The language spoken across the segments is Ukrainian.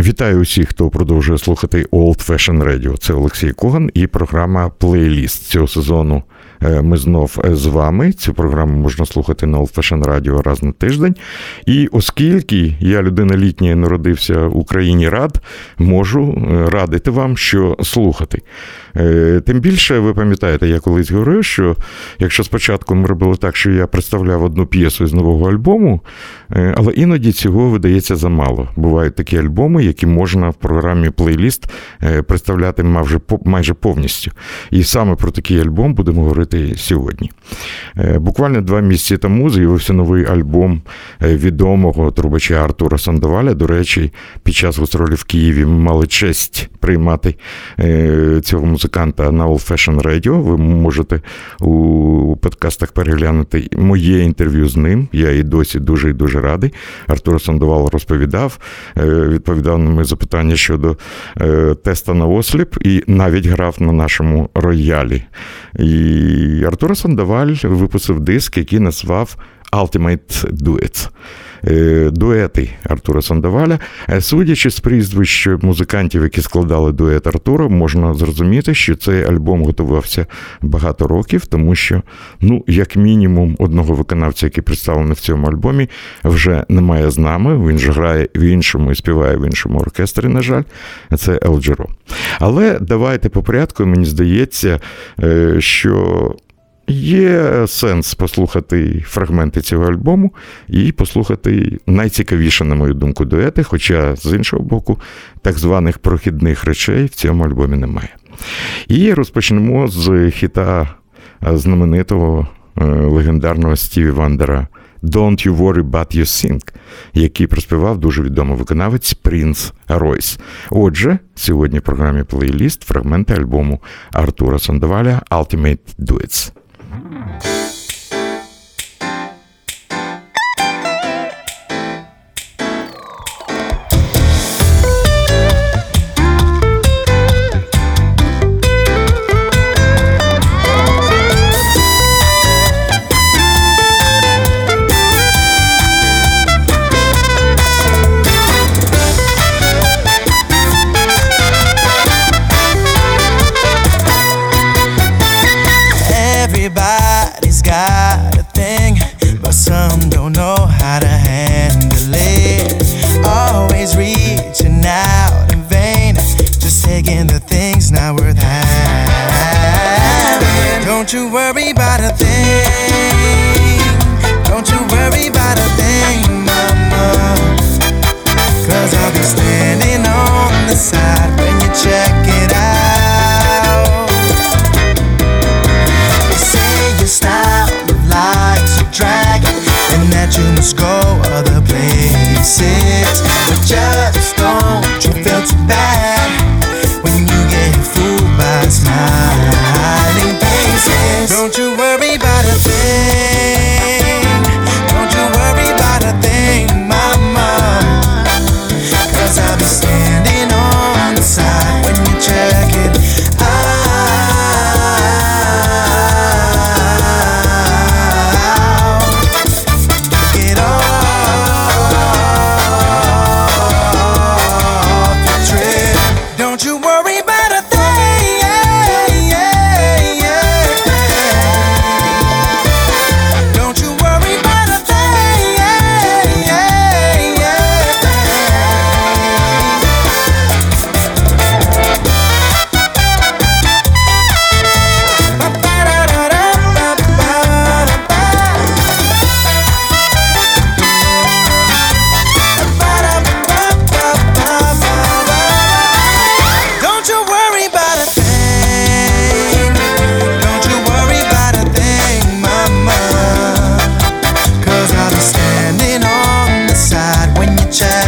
Вітаю усіх, хто продовжує слухати Old Fashion Radio. Це Олексій Коган і програма Плейліст цього сезону. Е, ми знов з вами. Цю програму можна слухати на Old Fashion Radio раз на тиждень. І оскільки я людина літня народився в Україні рад, можу е, радити вам, що слухати. Е, тим більше, ви пам'ятаєте, я колись говорив, що якщо спочатку ми робили так, що я представляв одну п'єсу з нового альбому, але іноді цього видається замало. Бувають такі альбоми, які можна в програмі плейліст представляти майже повністю. І саме про такий альбом будемо говорити говорити сьогодні. Е, буквально два місяці тому з'явився новий альбом е, відомого трубача Артура Сандоваля. До речі, під час гастролі в Києві ми мали честь приймати е, цього музиканта на All Fashion Radio. Ви можете у подкастах переглянути моє інтерв'ю з ним. Я і досі дуже і дуже радий. Артур Сандовал розповідав, відповідав на мої запитання щодо теста на осліп і навіть грав на нашому роялі. І Артур Сандаваль випустив диск, який назвав Ultimate Duets. Е, дуети Артура Сандаваля. Е, судячи з прізвищ музикантів, які складали дует Артура, можна зрозуміти, що цей альбом готувався багато років, тому що, ну, як мінімум, одного виконавця, який представлений в цьому альбомі, вже немає з нами. Він ж грає в іншому і співає в іншому оркестрі, на жаль, це Елджеро. Але давайте по порядку, мені здається, е, що. Є сенс послухати фрагменти цього альбому і послухати найцікавіше, на мою думку, дуети, хоча, з іншого боку, так званих прохідних речей в цьому альбомі немає. І розпочнемо з хіта знаменитого е, легендарного Стіві Вандера Don't You Worry But You Sing, який проспівав дуже відомий виконавець Принц Ройс. Отже, сьогодні в програмі плейліст фрагменти альбому Артура Сандаваля Ultimate Duets. hmm Don't you worry about a thing. Don't you worry about a thing, mama. Cause I'll be standing on the side when you check it out. They say your style of life's a dragon, and that you must go other places. But child.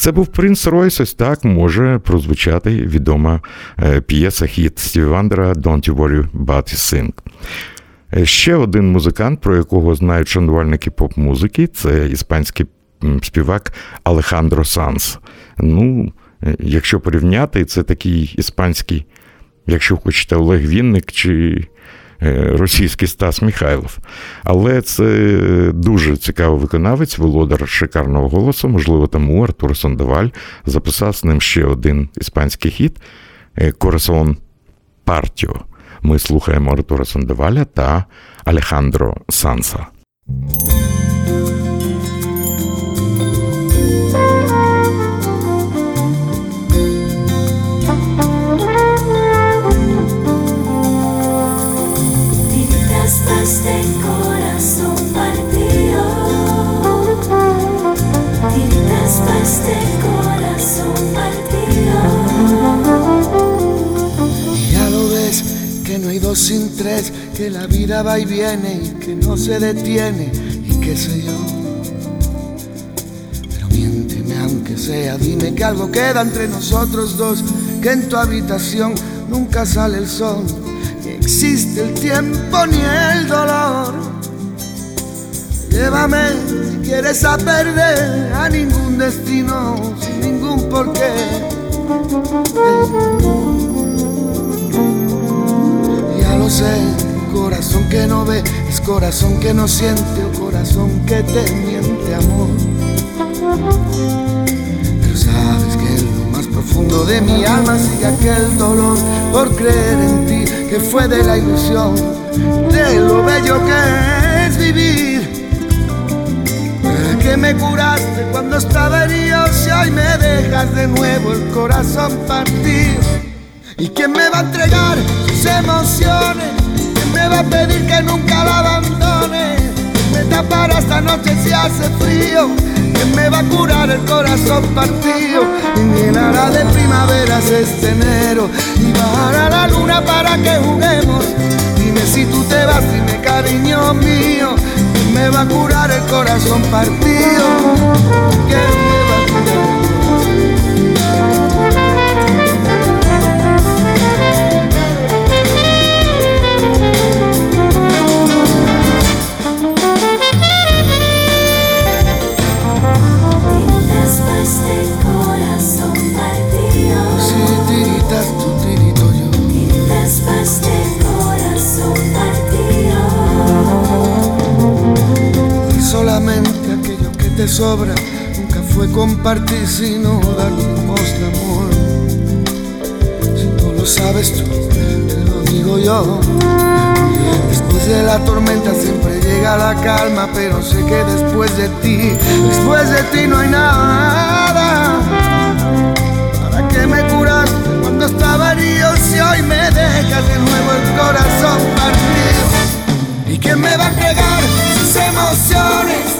Це був Принц Ройс, ось так може прозвучати відома е, п'єса хіт Стіві Вандера «Don't you worry about his sing». Е, ще один музикант, про якого знають шанувальники поп-музики, це іспанський співак Алехандро Санс. Ну, е, якщо порівняти, це такий іспанський, якщо хочете, Олег Вінник чи російський Стас Михайлов. Але це дуже цікавий виконавець, володар шикарного голосу. Можливо, тому Артур Сандеваль записав з ним ще один іспанський хіт Корасон Партіо. Ми слухаємо Артура Сандеваля та Алехандро Санса. Sin tres, que la vida va y viene y que no se detiene y qué sé yo. Pero miénteme aunque sea, dime que algo queda entre nosotros dos, que en tu habitación nunca sale el sol, existe el tiempo ni el dolor. Llévame si quieres a perder a ningún destino, sin ningún porqué. sé, corazón que no ve, es corazón que no siente o corazón que te miente amor. Pero sabes que en lo más profundo de mi alma sigue aquel dolor por creer en ti, que fue de la ilusión, de lo bello que es vivir. Que me curaste cuando estaba herido, si hoy me dejas de nuevo el corazón partido. ¿Y quién me va a entregar sus emociones? ¿Quién me va a pedir que nunca la abandone? ¿Quién me tapará esta noche si hace frío? ¿Quién me va a curar el corazón partido? Y llenará de primaveras este enero y bajará la luna para que juguemos. Dime si tú te vas, dime cariño mío. ¿Quién me va a curar el corazón partido? ¿Quién nunca fue compartir sino dar limosna amor. Si no lo sabes tú, te lo digo yo. Después de la tormenta siempre llega la calma, pero sé que después de ti, después de ti no hay nada. ¿Para qué me curaste cuando estaba herido si hoy me dejas de nuevo el corazón partido? ¿Y quién me va a entregar sus emociones?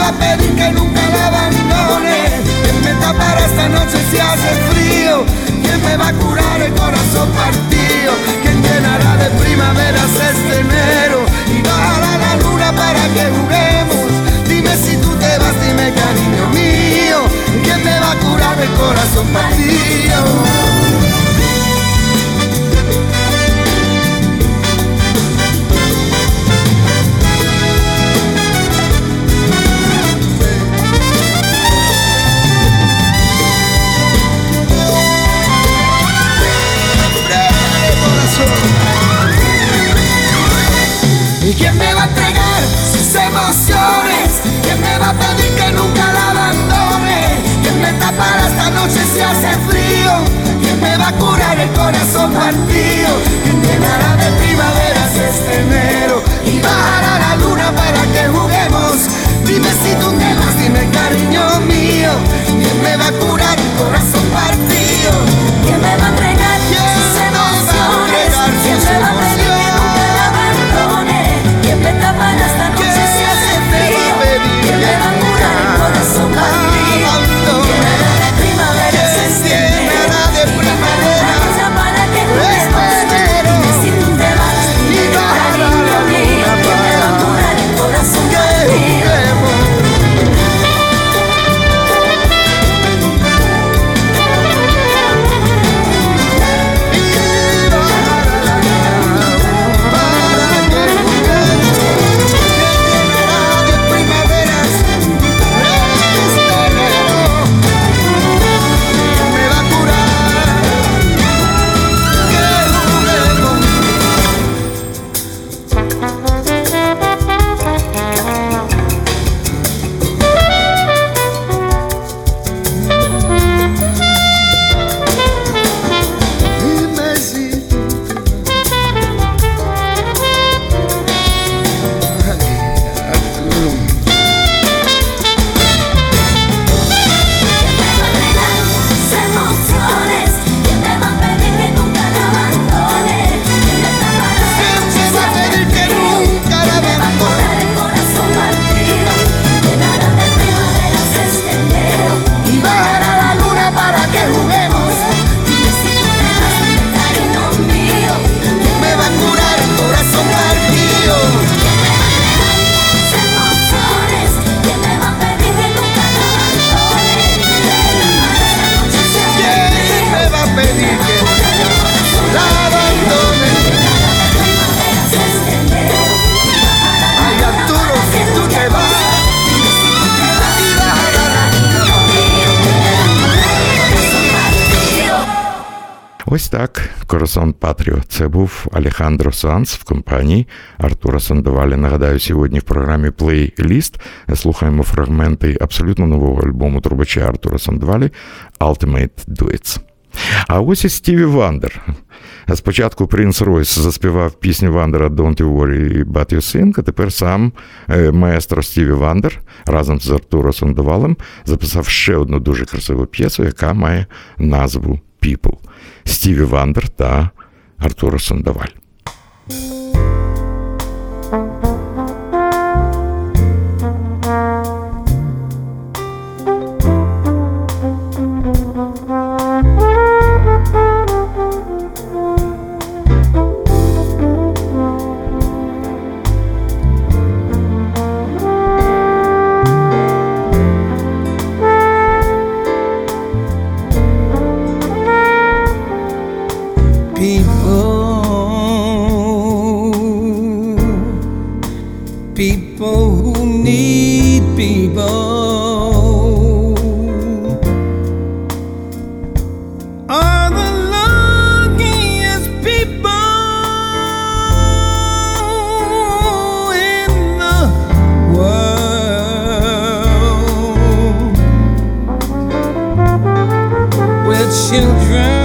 Va a pedir que nunca la abandone? ¿Quién me tapará esta noche si hace frío? ¿Quién me va a curar el corazón partido? ¿Quién llenará de primaveras este enero? Y bajará la luna para que juguemos. Dime si tú te vas, dime cariño mío. ¿Quién me va a curar el corazón partido? ¿Y quién me va a entregar sus emociones? ¿Quién me va a pedir que nunca la abandone? ¿Quién me tapará esta noche si hace frío? ¿Quién me va a curar el corazón partido? ¿Quién llenará de primaveras este enero? Y bajará la luna para que juguemos. Dime si tú me vas, dime cariño mío. ¿Quién me va a curar el corazón partido? ¿Quién me va a entregar Ось так корасон-патріо. Це був Алехандро Санс в компанії Артура Сандовалі. Нагадаю, сьогодні в програмі Плейліст слухаємо фрагменти абсолютно нового альбому трубача Артура Сандовалі «Ultimate Duets». А ось і Стіві Вандер. Спочатку Принц Ройс заспівав пісню Вандера Don't You Worry About Your Sing, а тепер сам е, маестро Стіві Вандер разом з Артуром Сандовалем записав ще одну дуже красиву п'єсу, яка має назву People. Стіві Вандер та Артур Сандоваль. children.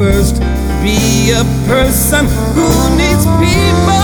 first be a person who needs people.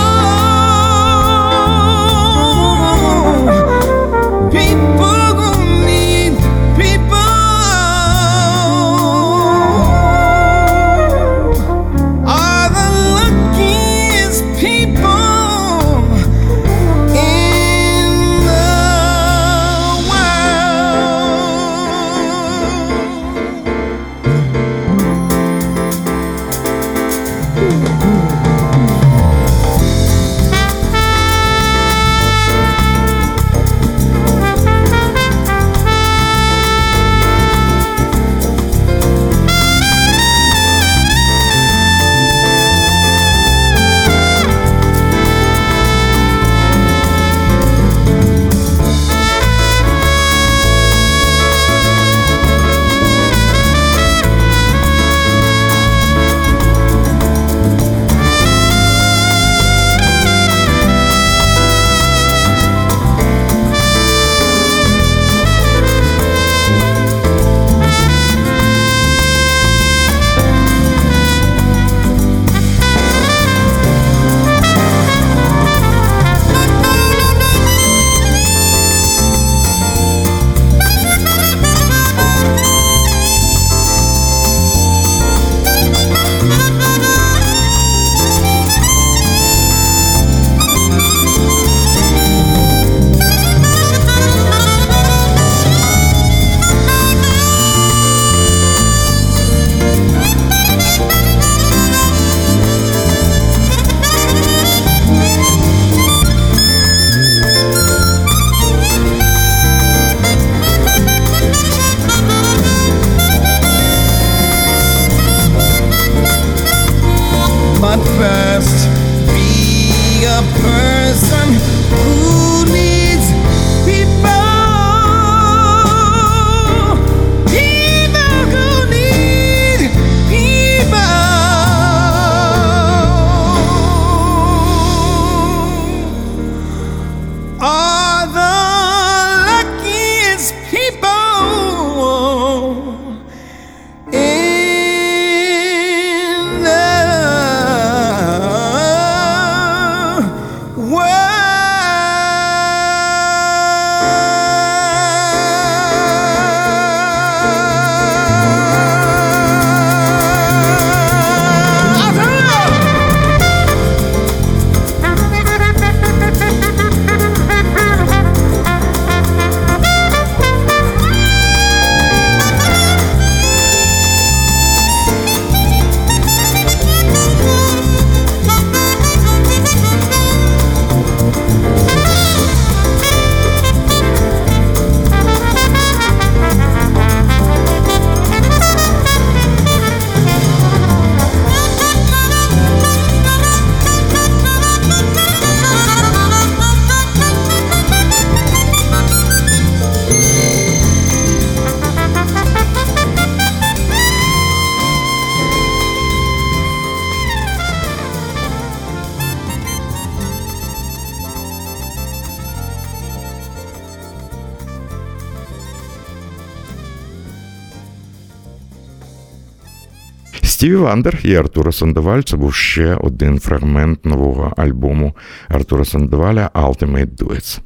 Стіві Вандер і Артура Сандаваль це був ще один фрагмент нового альбому Артура Сандаваля Ultimate Duets.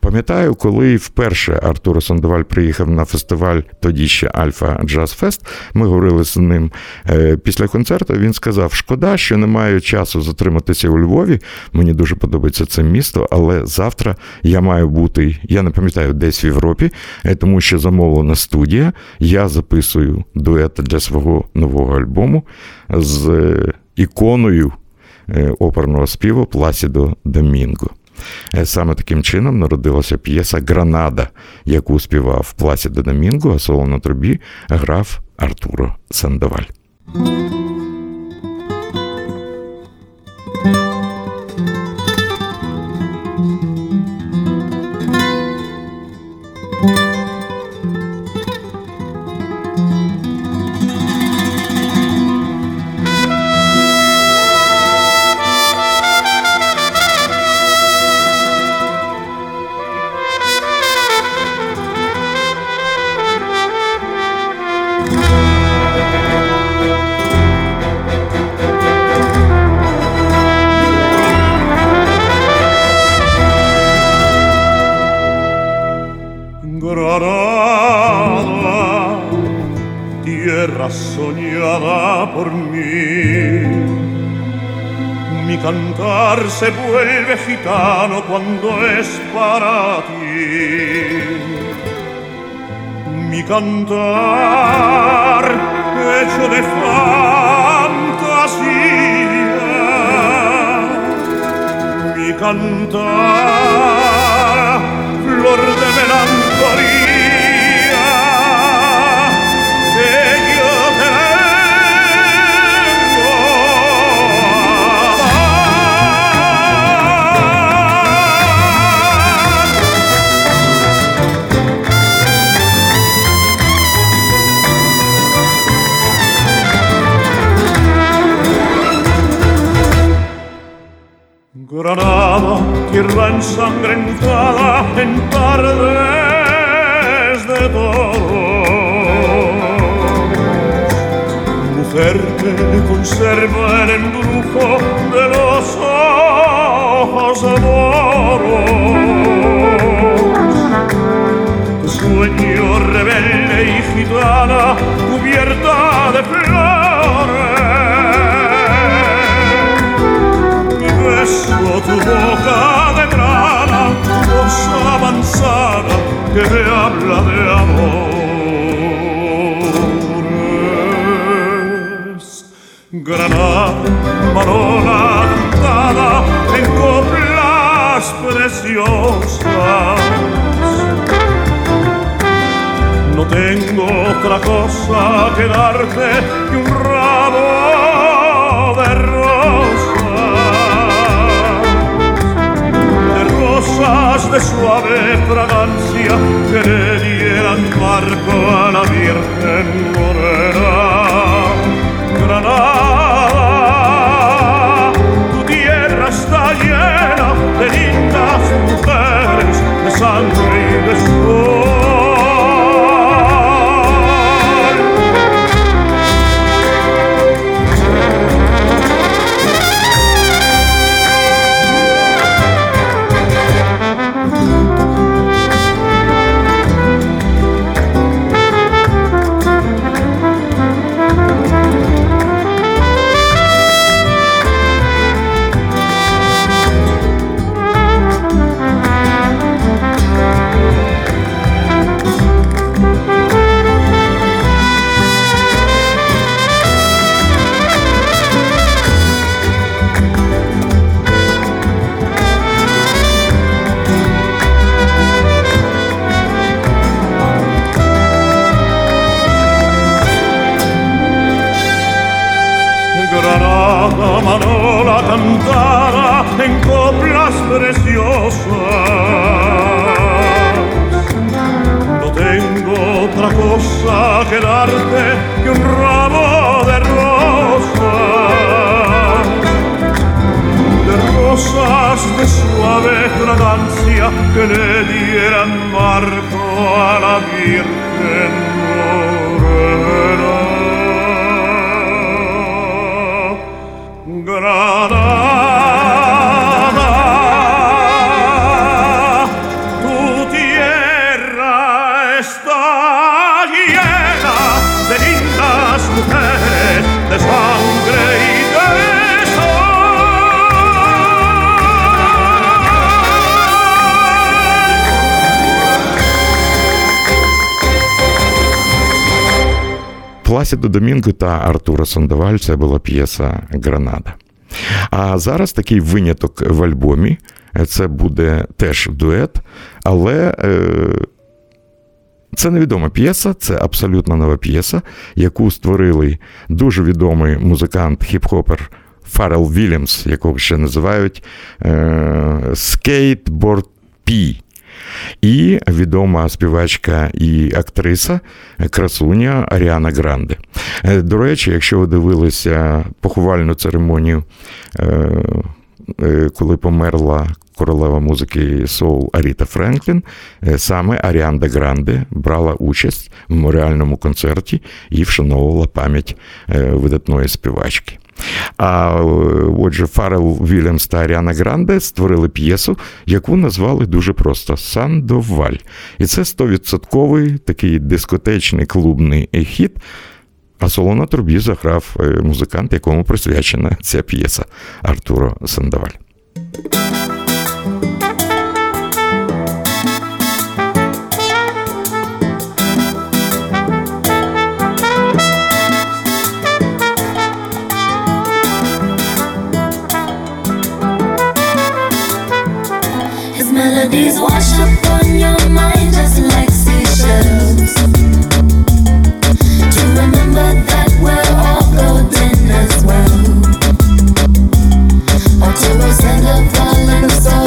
Пам'ятаю, коли вперше Артур Сандоваль приїхав на фестиваль, тоді ще Альфа Джаз Фест, ми говорили з ним е, після концерту. Він сказав: Шкода, що не маю часу затриматися у Львові. Мені дуже подобається це місто, але завтра я маю бути, я не пам'ятаю, десь в Європі, е, тому що замовлена студія. Я записую дует для свого нового альбому з е, іконою оперного співу Пласідо Домінго. Е, саме таким чином народилася п'єса Гранада, яку співав Пласідо Домінго, а соло на трубі грав Артуро Сандоваль. Se vuelve gitano cuando es para ti. Mi cantar hecho de fantasía, mi cantar flor de melancolía. Granada, tierra ensangrentada en tardes de toros. Mujer que conserva el embrujo de los ojos Tu sueño rebelde y gitana sa quedarte y un cantada en coplas preciosas. No tengo otra cosa que darte que un ramo de rosas, de rosas de suave fragancia que le dieran marco a la Virgen Пласідо Домінго та Артура Сандоваль це була п'єса Гранада. А зараз такий виняток в альбомі. Це буде теж дует, але е, це невідома п'єса, це абсолютно нова п'єса, яку створили дуже відомий музикант хіп-хопер Фаррел Вільямс, якого ще називають Skateboard P. І відома співачка і актриса, красуня Аріана Гранде. Е, до речі, якщо ви дивилися поховальну церемонію, е, е, коли померла королева музики Соул Аріта Френклін, саме Аріанда Гранде брала участь в меморіальному концерті і вшановувала пам'ять видатної співачки. А отже, Фарел Вільямс та Аріана Гранде створили п'єсу, яку назвали дуже просто Сандоваль. І це стовідсотковий такий дискотечний клубний хіт. А соло на трубі заграв е, музикант, якому присвячена ця п'єса Артуро Сандоваль. Melodies wash up on your mind just like seashells. To remember that we're all golden as well. Arturo Sandoval in the story that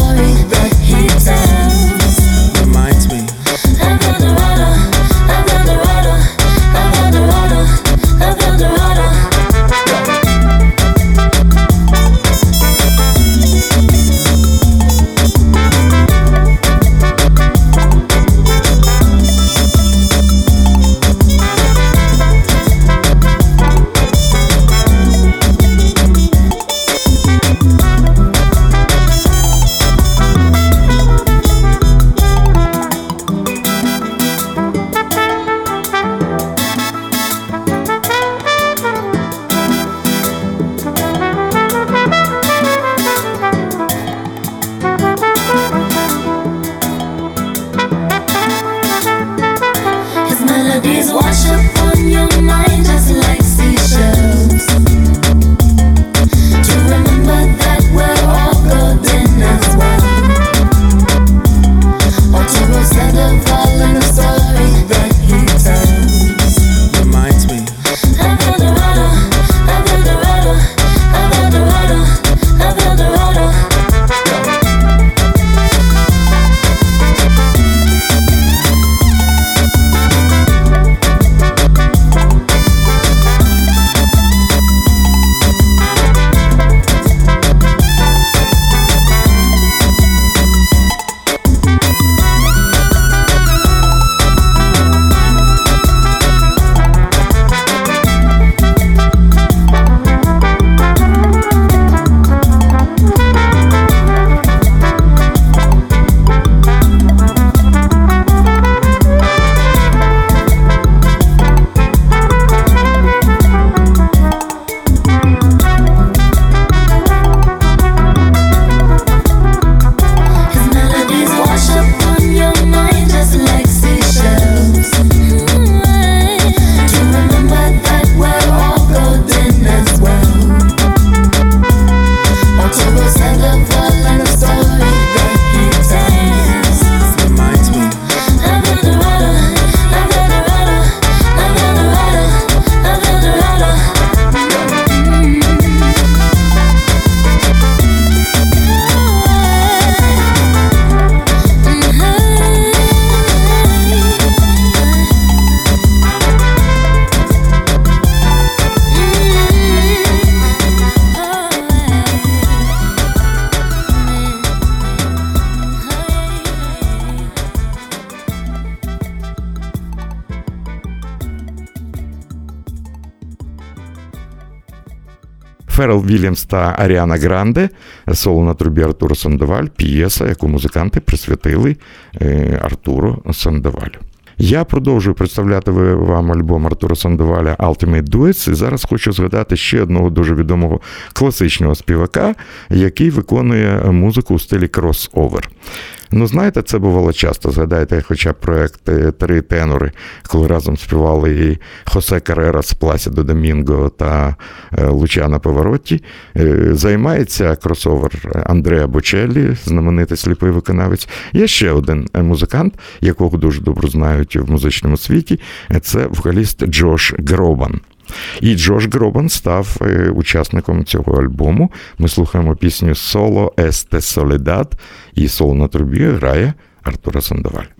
Ферел Вільямс та Аріана Гранде, соло на трубі Артуро Сандоваль, п'єса, яку музиканти присвятили е, Артуру Сандовалю. Я продовжую представляти вам альбом Артура Сандоваля Ultimate Duets, і зараз хочу згадати ще одного дуже відомого класичного співака, який виконує музику у стилі кросовер. Ну, знаєте, це бувало часто. Згадайте, хоча б проект е, Три тенори, коли разом співали і Хосе Карера з Пласідо Домінго та е, Лучана Поворотті, е, займається кросовер Андреа Бочеллі, знаменитий сліпий виконавець. Є ще один музикант, якого дуже добре знають в музичному світі. Це вокаліст Джош Гробан. І Джош Гробан став е, учасником цього альбому. Ми слухаємо пісню Соло Есте солідат, і соло на трубі грає Артура Сандоваль.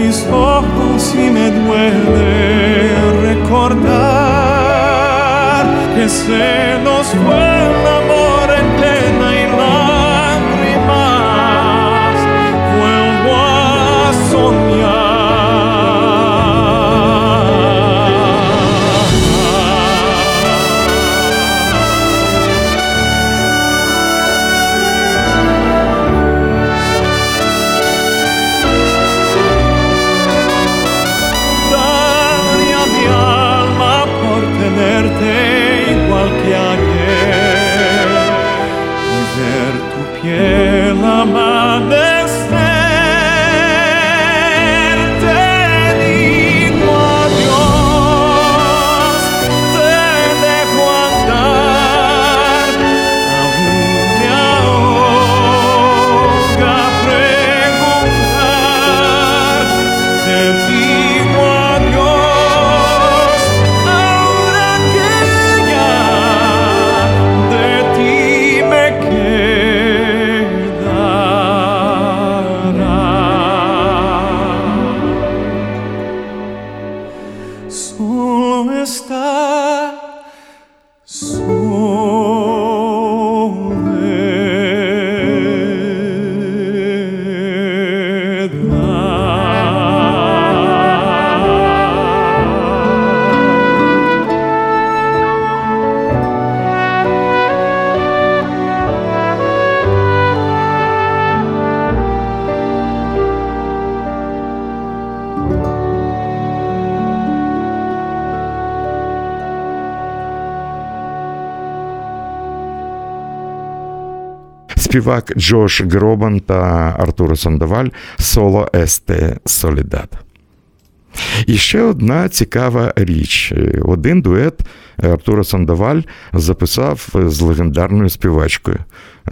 mis ojos y me duele recordar que se nos fue. співак Джош Гробан та Артур Сандоваль соло Есте Солідат. І ще одна цікава річ. Один дует Артура Сандоваль записав з легендарною співачкою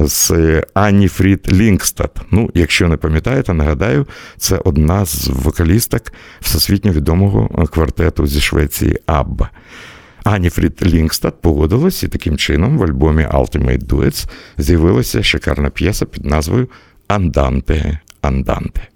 з Ані Фрід Лінгстад. Ну, якщо не пам'ятаєте, нагадаю, це одна з вокалісток всесвітньо відомого квартету зі Швеції Абба. Аніфрід Лінгстад погодилась, і таким чином в альбомі Ultimate Duets з'явилася шикарна п'єса під назвою Анданте Анданте.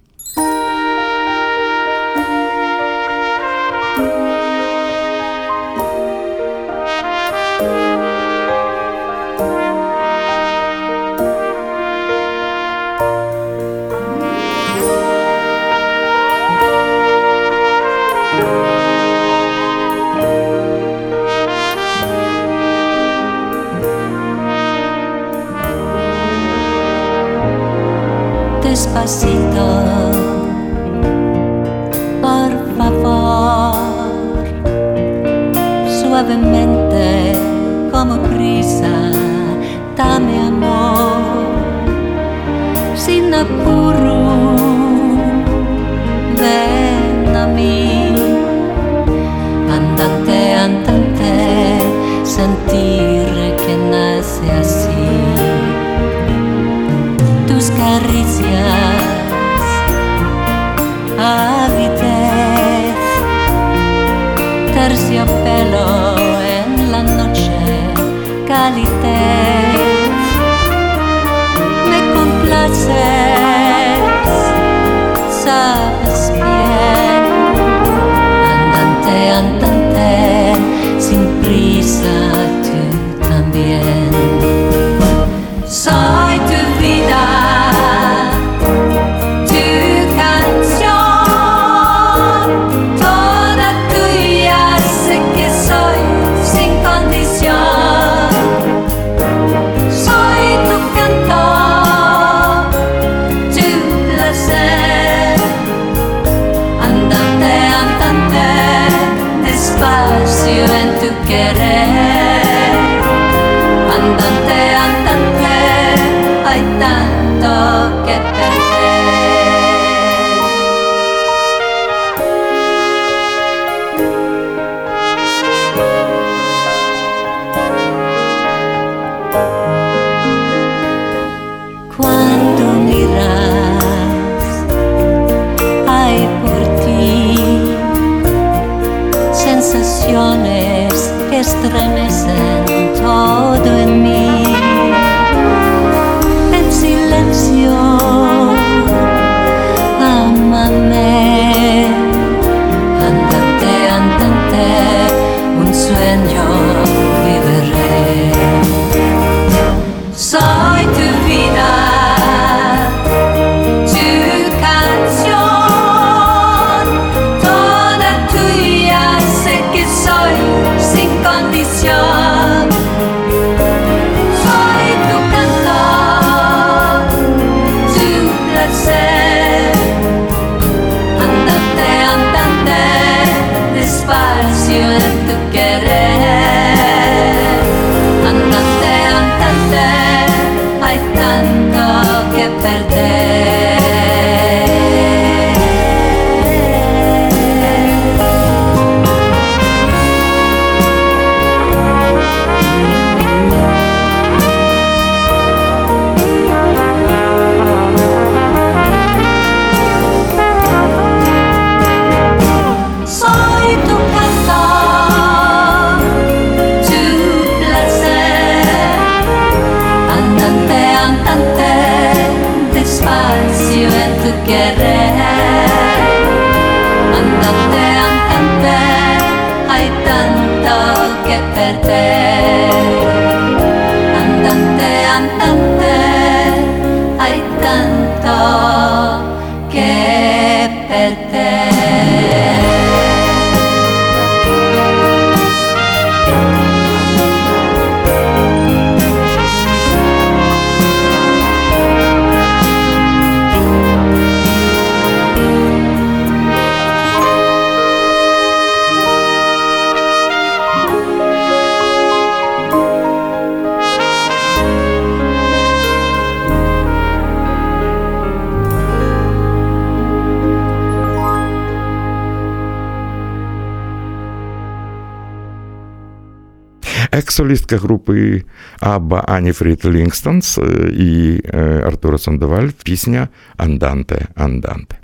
Екс-солістка групи Абба Аніфрід Лінгстонс е, і е, Артуро Сандоваль пісня Анданте Анданте.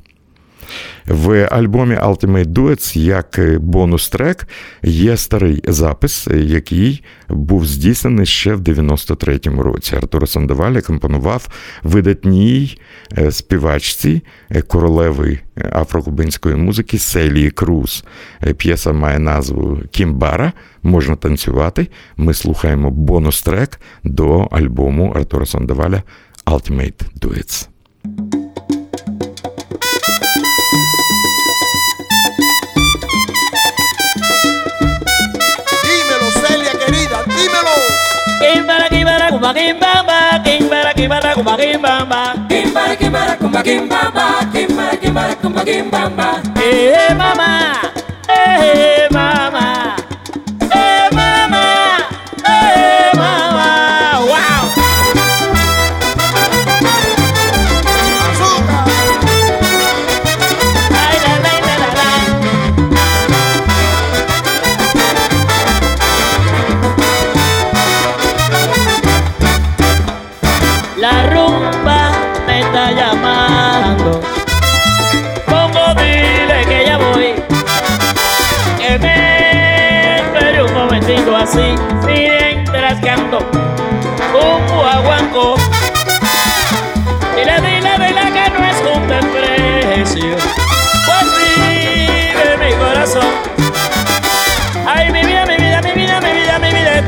В альбомі Ultimate Duets як бонус-трек є старий запис, який був здійснений ще в 93-му році. Артур Сандоваль компонував видатній е, співачці е, королеви е, афрокубинської музики Селії Круз. П'єса має назву Кімбара. Можна танцювати. Ми слухаємо бонус-трек до альбому Артура Сандоваля Ultimate Duets. Kumba kimbamba, kimbara kimbara kumba kimbamba. Kimbara, kimbara, kumba, kimbamba. Kimbara, kimbara, kumba, kimbamba. Eh mama, eh mama,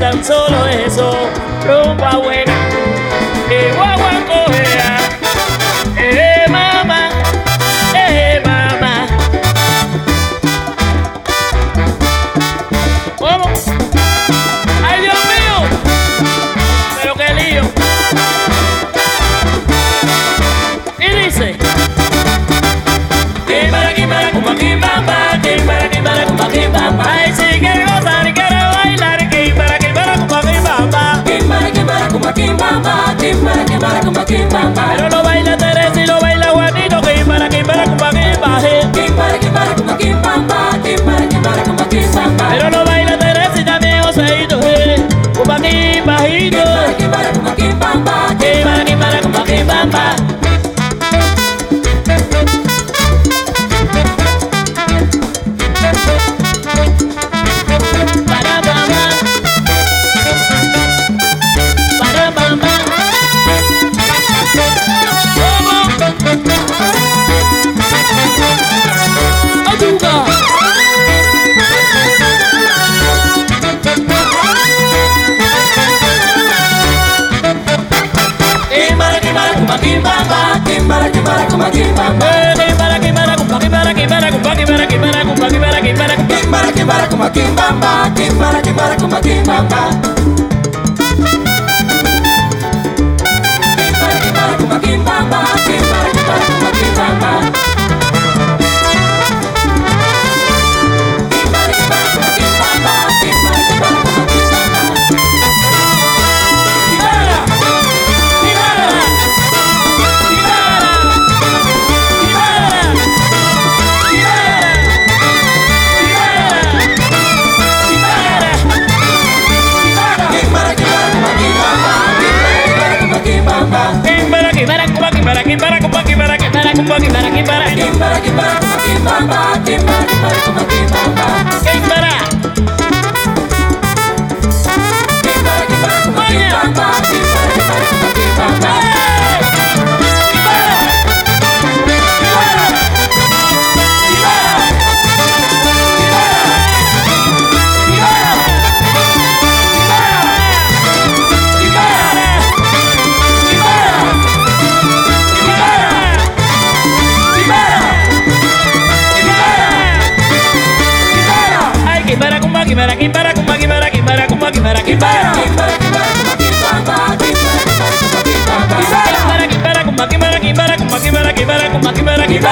tan solo eso. Rumba buena. para que para como quimba Pero lo baila Teresa y lo baila Juanito. Quimbara, quimbara, como quimba Quimbara, quimbara, como quimba Quimbara, quimbara, como quimba Pero lo quimera, quimera, cumba, quimera, quimera, cumba, quimera, quimera. Quimera, quimera, cumba, quimera, quimera, cumba, quimera, quimera, cumba, quimera, quimera.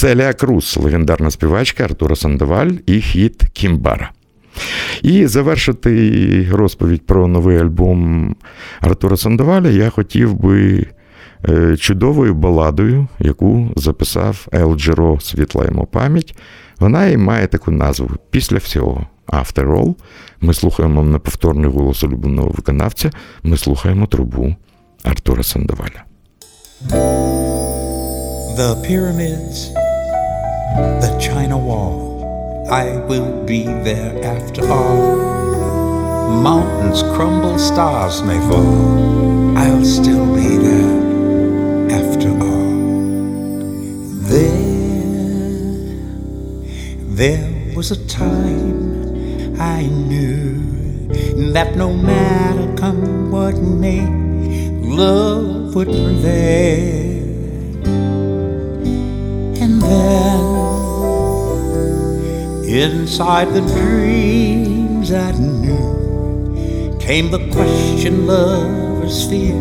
Селія Круз, легендарна співачка Артура Сандаваль і хіт Кімбара. І завершити розповідь про новий альбом Артура Сандаваля я хотів би е, чудовою баладою, яку записав Ел Джеро Світла йому пам'ять. Вона і має таку назву Після всього. After all, ми слухаємо неповторний голос улюбленого виконавця, ми слухаємо трубу Артура Сандаваля. The pyramids, the China Wall, I will be there after all. Mountains crumble, stars may fall, I'll still be there after all. There, there was a time I knew that no matter come what may, love would prevail. And then, inside the dreams I knew, came the question lovers fear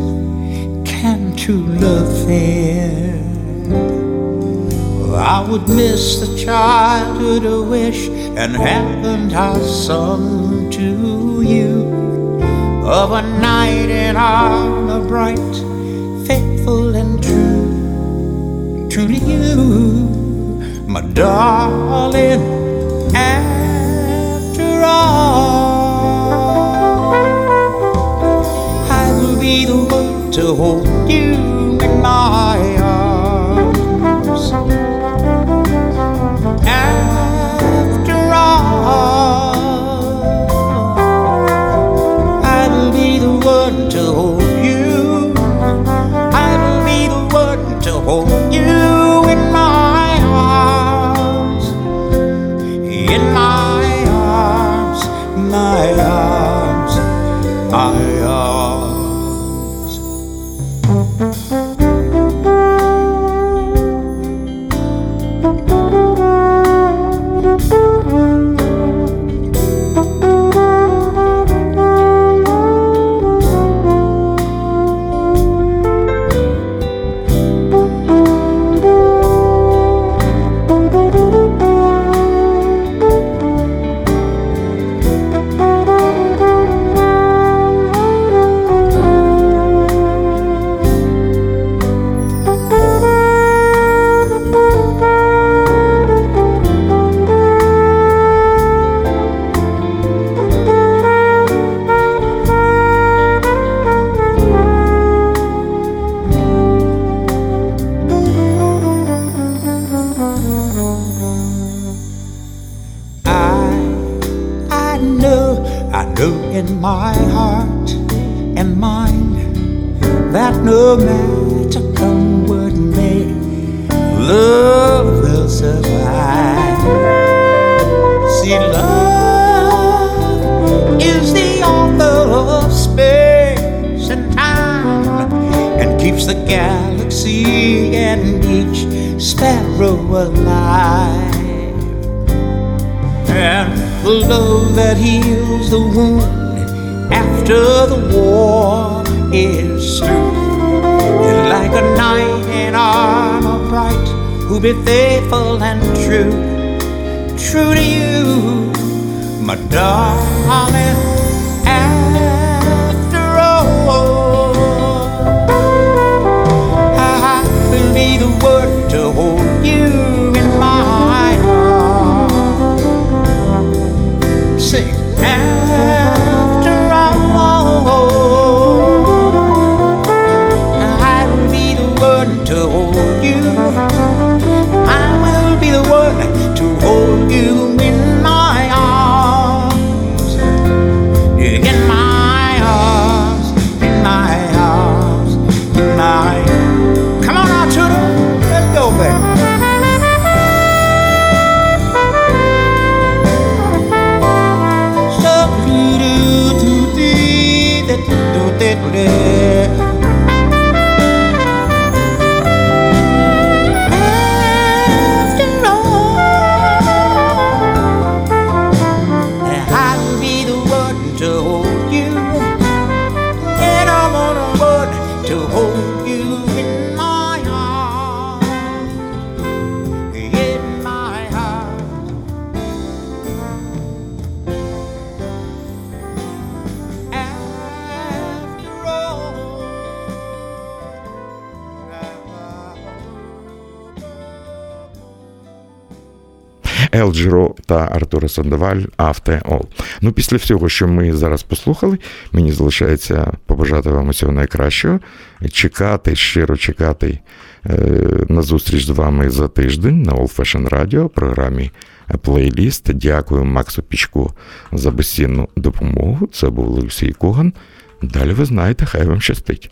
Can true love fare? I would miss the childhood wish and haven't I sung to you of a night in armor bright, faithful and true to you, my darling. After all, I will be the one to hold you in my arms. Ел Джиро та Артура Сандаваль After All. Ну, після всього, що ми зараз послухали, мені залишається побажати вам усього найкращого, чекати, щиро чекати е, на зустріч з вами за тиждень на Old Fashion Radio, програмі плейліст. Дякую Максу Пічку за безцінну допомогу. Це був Олексій Коган. Далі ви знаєте, хай вам щастить.